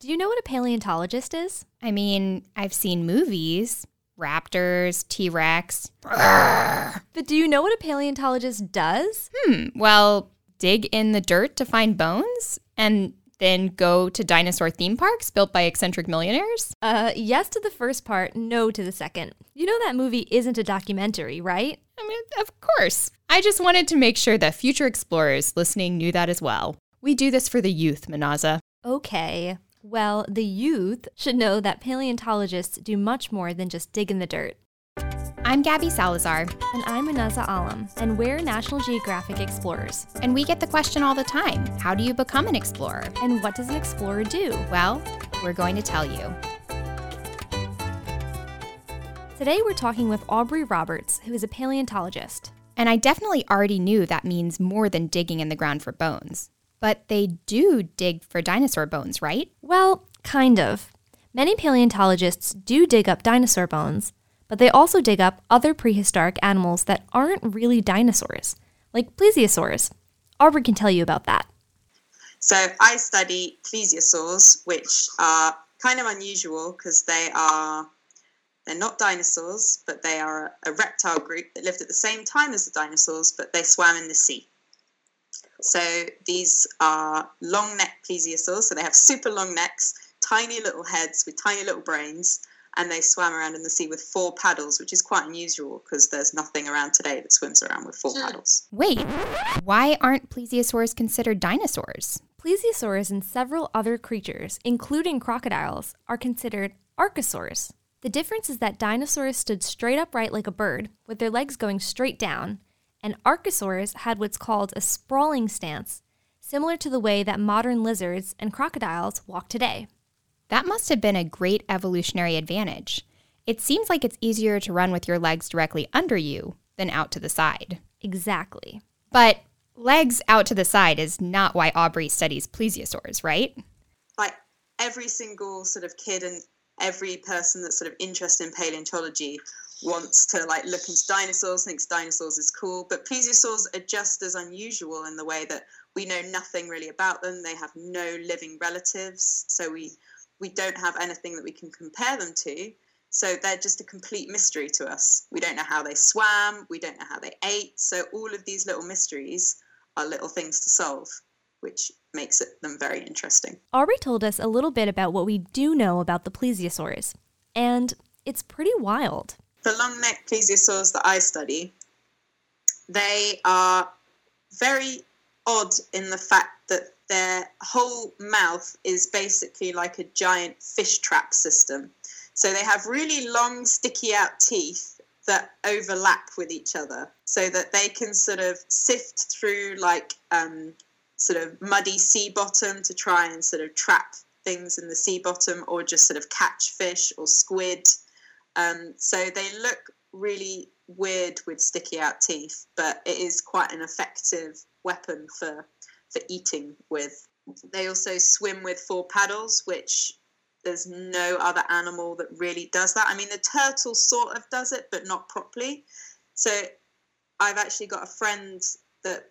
Do you know what a paleontologist is? I mean, I've seen movies raptors, T Rex. But do you know what a paleontologist does? Hmm, well, dig in the dirt to find bones and then go to dinosaur theme parks built by eccentric millionaires? Uh, yes to the first part, no to the second. You know that movie isn't a documentary, right? I mean, of course. I just wanted to make sure that future explorers listening knew that as well. We do this for the youth, Munazza. Okay. Well, the youth should know that paleontologists do much more than just dig in the dirt. I'm Gabby Salazar. And I'm Munazza Alam, and we're National Geographic Explorers. And we get the question all the time how do you become an explorer? And what does an explorer do? Well, we're going to tell you. Today we're talking with Aubrey Roberts, who is a paleontologist. And I definitely already knew that means more than digging in the ground for bones. But they do dig for dinosaur bones, right? Well, kind of. Many paleontologists do dig up dinosaur bones, but they also dig up other prehistoric animals that aren't really dinosaurs, like plesiosaurs. Aubrey can tell you about that. So I study plesiosaurs, which are kind of unusual because they are they're not dinosaurs, but they are a reptile group that lived at the same time as the dinosaurs, but they swam in the sea. So these are long neck plesiosaurs. So they have super long necks, tiny little heads with tiny little brains, and they swam around in the sea with four paddles, which is quite unusual because there's nothing around today that swims around with four paddles. Wait, why aren't plesiosaurs considered dinosaurs? Plesiosaurs and several other creatures, including crocodiles, are considered archosaurs. The difference is that dinosaurs stood straight upright like a bird, with their legs going straight down, and archosaurs had what's called a sprawling stance, similar to the way that modern lizards and crocodiles walk today. That must have been a great evolutionary advantage. It seems like it's easier to run with your legs directly under you than out to the side. Exactly. But legs out to the side is not why Aubrey studies plesiosaurs, right? Like every single sort of kid and every person that's sort of interested in paleontology wants to like look into dinosaurs, thinks dinosaurs is cool, but plesiosaurs are just as unusual in the way that we know nothing really about them. They have no living relatives, so we we don't have anything that we can compare them to. So they're just a complete mystery to us. We don't know how they swam, we don't know how they ate. So all of these little mysteries are little things to solve, which makes it them very interesting. Aubrey told us a little bit about what we do know about the plesiosaurs, and it's pretty wild the long neck plesiosaurs that I study, they are very odd in the fact that their whole mouth is basically like a giant fish trap system. So they have really long, sticky out teeth that overlap with each other so that they can sort of sift through like um, sort of muddy sea bottom to try and sort of trap things in the sea bottom or just sort of catch fish or squid um, so they look really weird with sticky out teeth, but it is quite an effective weapon for for eating with. They also swim with four paddles, which there's no other animal that really does that. I mean, the turtle sort of does it, but not properly. So I've actually got a friend that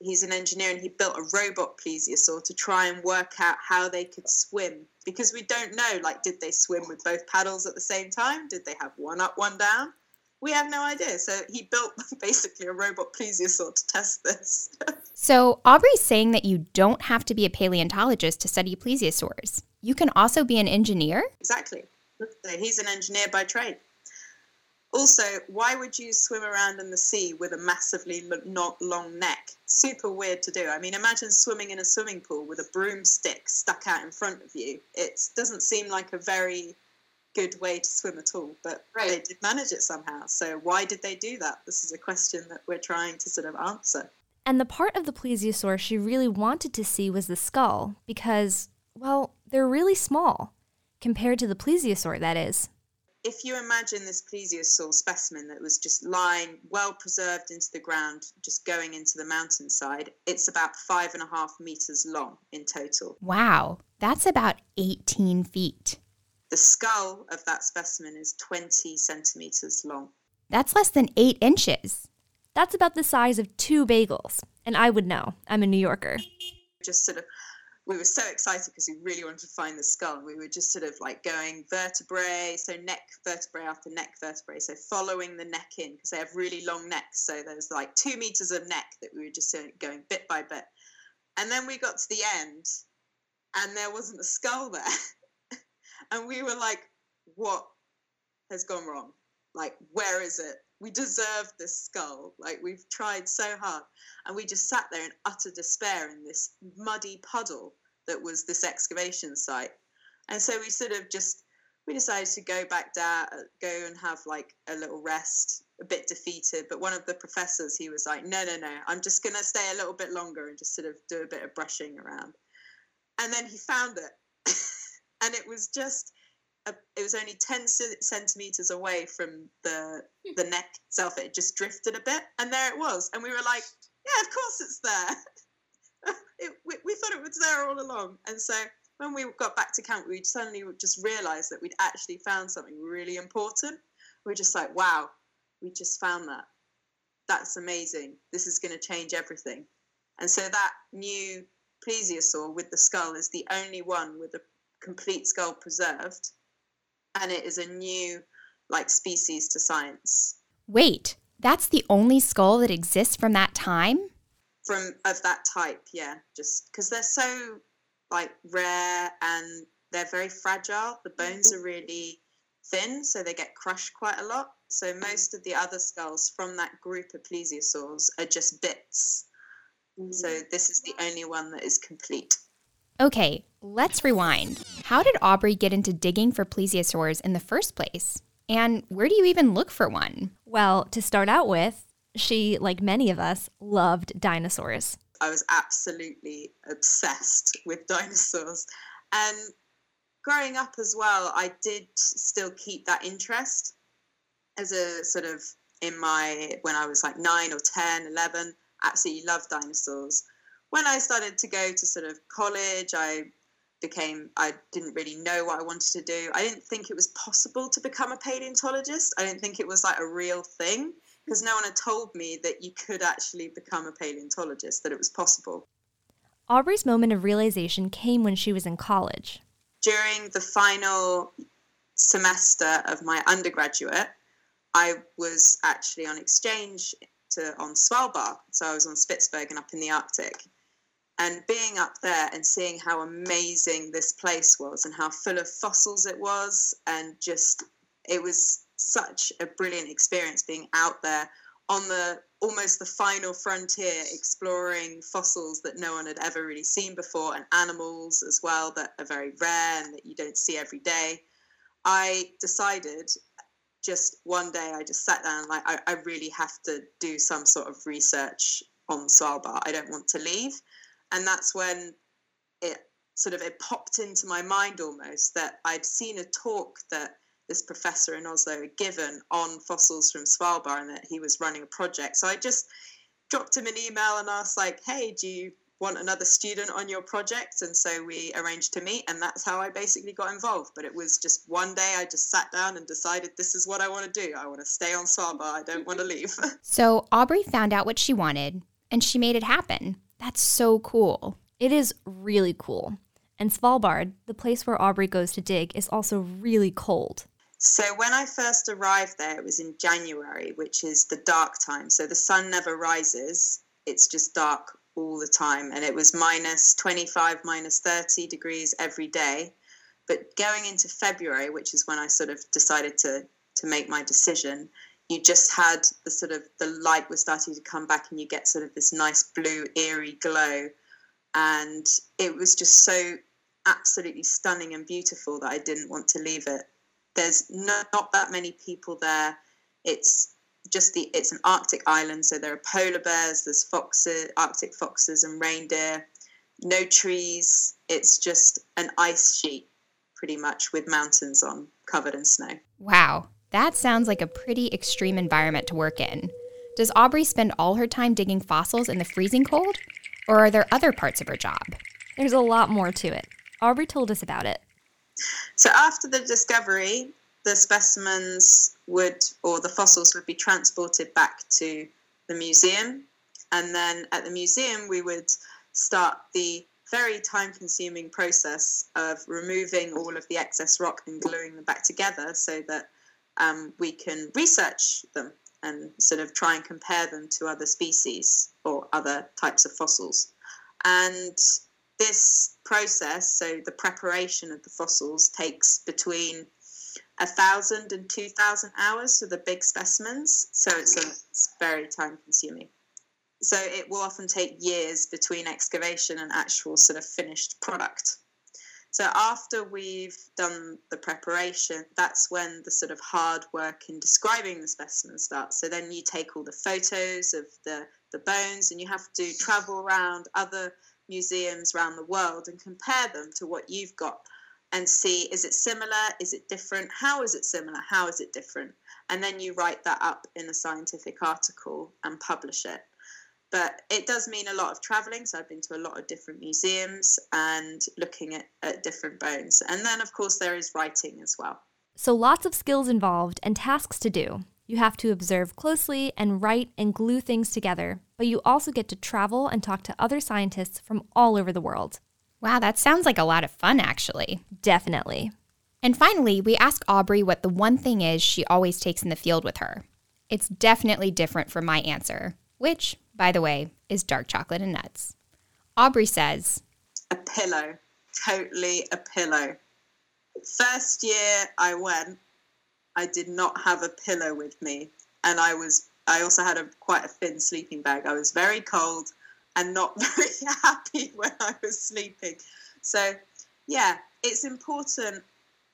he's an engineer and he built a robot plesiosaur to try and work out how they could swim. Because we don't know like did they swim with both paddles at the same time? Did they have one up one down? We have no idea. So he built basically a robot plesiosaur to test this. So aubrey's saying that you don't have to be a paleontologist to study plesiosaurs. You can also be an engineer? Exactly. He's an engineer by trade also, why would you swim around in the sea with a massively not long neck? Super weird to do. I mean, imagine swimming in a swimming pool with a broomstick stuck out in front of you. It doesn't seem like a very good way to swim at all, but right. they did manage it somehow. So, why did they do that? This is a question that we're trying to sort of answer. And the part of the plesiosaur she really wanted to see was the skull because, well, they're really small compared to the plesiosaur, that is if you imagine this plesiosaur specimen that was just lying well preserved into the ground, just going into the mountainside, it's about five and a half meters long in total. Wow, that's about 18 feet. The skull of that specimen is 20 centimeters long. That's less than eight inches. That's about the size of two bagels. And I would know. I'm a New Yorker. Just sort of we were so excited because we really wanted to find the skull. We were just sort of like going vertebrae, so neck vertebrae after neck vertebrae, so following the neck in because they have really long necks. So there's like two meters of neck that we were just going bit by bit. And then we got to the end and there wasn't a skull there. and we were like, what has gone wrong? Like, where is it? We deserve this skull. Like, we've tried so hard. And we just sat there in utter despair in this muddy puddle that was this excavation site. And so we sort of just, we decided to go back down, go and have like a little rest, a bit defeated. But one of the professors, he was like, no, no, no, I'm just to stay a little bit longer and just sort of do a bit of brushing around. And then he found it. and it was just, a, it was only 10 centimeters away from the hmm. the neck itself it just drifted a bit and there it was and we were like yeah of course it's there. It, we, we thought it was there all along and so when we got back to camp we suddenly just realized that we'd actually found something really important. We are just like wow we just found that. That's amazing. This is going to change everything. And so that new plesiosaur with the skull is the only one with a complete skull preserved and it is a new like species to science. Wait, that's the only skull that exists from that time? From of that type, yeah. Just because they're so like rare and they're very fragile. The bones are really thin, so they get crushed quite a lot. So most of the other skulls from that group of plesiosaurs are just bits. So mm. this is the only one that is complete. Okay, let's rewind. How did Aubrey get into digging for plesiosaurs in the first place? And where do you even look for one? Well, to start out with, she, like many of us, loved dinosaurs. I was absolutely obsessed with dinosaurs. And growing up as well, I did still keep that interest as a sort of in my, when I was like nine or 10, 11, absolutely loved dinosaurs when I started to go to sort of college, I became I didn't really know what I wanted to do. I didn't think it was possible to become a paleontologist. I didn't think it was like a real thing because no one had told me that you could actually become a paleontologist, that it was possible. Aubrey's moment of realization came when she was in college. During the final semester of my undergraduate, I was actually on exchange to on Svalbard. So I was on Spitsbergen up in the Arctic and being up there and seeing how amazing this place was and how full of fossils it was and just it was such a brilliant experience being out there on the almost the final frontier exploring fossils that no one had ever really seen before and animals as well that are very rare and that you don't see every day. I decided just one day i just sat down like I, I really have to do some sort of research on svalbard. I don't want to leave and that's when it sort of it popped into my mind almost that I'd seen a talk that this professor in Oslo had given on fossils from Svalbard and that he was running a project. So I just dropped him an email and asked like, "Hey, do you want another student on your project?" And so we arranged to meet, and that's how I basically got involved. But it was just one day I just sat down and decided this is what I want to do. I want to stay on Svalbard. I don't want to leave. so Aubrey found out what she wanted, and she made it happen. That's so cool. It is really cool. And Svalbard, the place where Aubrey goes to dig, is also really cold. So when I first arrived there, it was in January, which is the dark time. So the sun never rises, it's just dark all the time. And it was minus 25, minus 30 degrees every day. But going into February, which is when I sort of decided to, to make my decision, you just had the sort of the light was starting to come back and you get sort of this nice blue eerie glow. And it was just so absolutely stunning and beautiful that i didn't want to leave it. There's not, not that many people there. It's just the it's an arctic island so there are polar bears there's foxes arctic foxes and reindeer. No trees. It's just an ice sheet pretty much with mountains on covered in snow. Wow that sounds like a pretty extreme environment to work in. Does Aubrey spend all her time digging fossils in the freezing cold? Or are there other parts of her job? There's a lot more to it. Aubrey told us about it. So, after the discovery, the specimens would, or the fossils would be transported back to the museum. And then at the museum, we would start the very time consuming process of removing all of the excess rock and gluing them back together so that um, we can research them and sort of try and compare them to other species or other types of fossils. And this process, so the preparation of the fossils, takes between a thousand and two thousand hours for the big specimens. So it's, a, it's very time consuming. So it will often take years between excavation and actual sort of finished product. So after we've done the preparation, that's when the sort of hard work in describing the specimen starts. So then you take all the photos of the, the bones and you have to travel around other museums around the world and compare them to what you've got and see is it similar? Is it different? How is it similar? How is it different? And then you write that up in a scientific article and publish it but it does mean a lot of traveling so i've been to a lot of different museums and looking at, at different bones and then of course there is writing as well so lots of skills involved and tasks to do you have to observe closely and write and glue things together, but you also get to travel and talk to other scientists from all over the world. Wow, that sounds like a lot of fun, actually. Definitely. And finally, we ask Aubrey what the one thing is she always takes in the field with her. It's definitely different from my answer, which, by the way, is dark chocolate and nuts. Aubrey says, A pillow. Totally a pillow. First year I went, I did not have a pillow with me, and I was I also had a quite a thin sleeping bag. I was very cold and not very happy when I was sleeping. So, yeah, it's important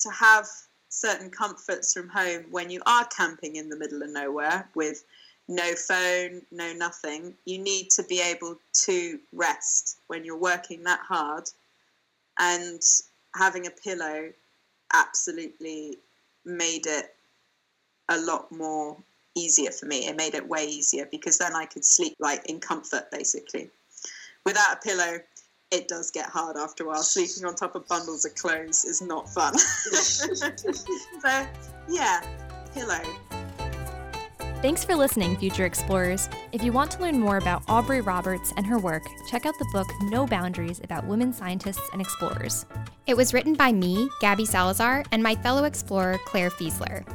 to have certain comforts from home when you are camping in the middle of nowhere with no phone, no nothing. You need to be able to rest when you're working that hard. And having a pillow absolutely made it a lot more easier for me. It made it way easier because then I could sleep like in comfort basically. Without a pillow, it does get hard after a while. Sleeping on top of bundles of clothes is not fun. so, yeah, pillow. Thanks for listening, future explorers. If you want to learn more about Aubrey Roberts and her work, check out the book No Boundaries about women scientists and explorers. It was written by me, Gabby Salazar, and my fellow explorer, Clare Fieseler.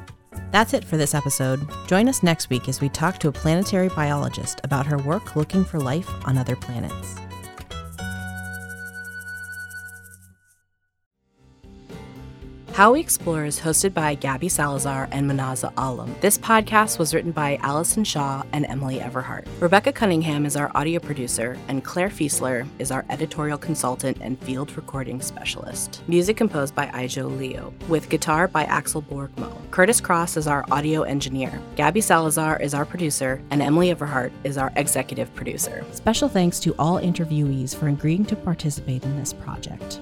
That's it for this episode. Join us next week as we talk to a planetary biologist about her work looking for life on other planets. How We Explore is hosted by Gabby Salazar and Munazza Alam. This podcast was written by Allison Shaw and Emily Everhart. Rebecca Cunningham is our audio producer, and Clare Fieseler is our editorial consultant and field recording specialist. Music composed by Ijo Leo, with guitar by Axel Borgmo. Curtis Cross is our audio engineer. Gabby Salazar is our producer, and Emily Everhart is our executive producer. Special thanks to all interviewees for agreeing to participate in this project.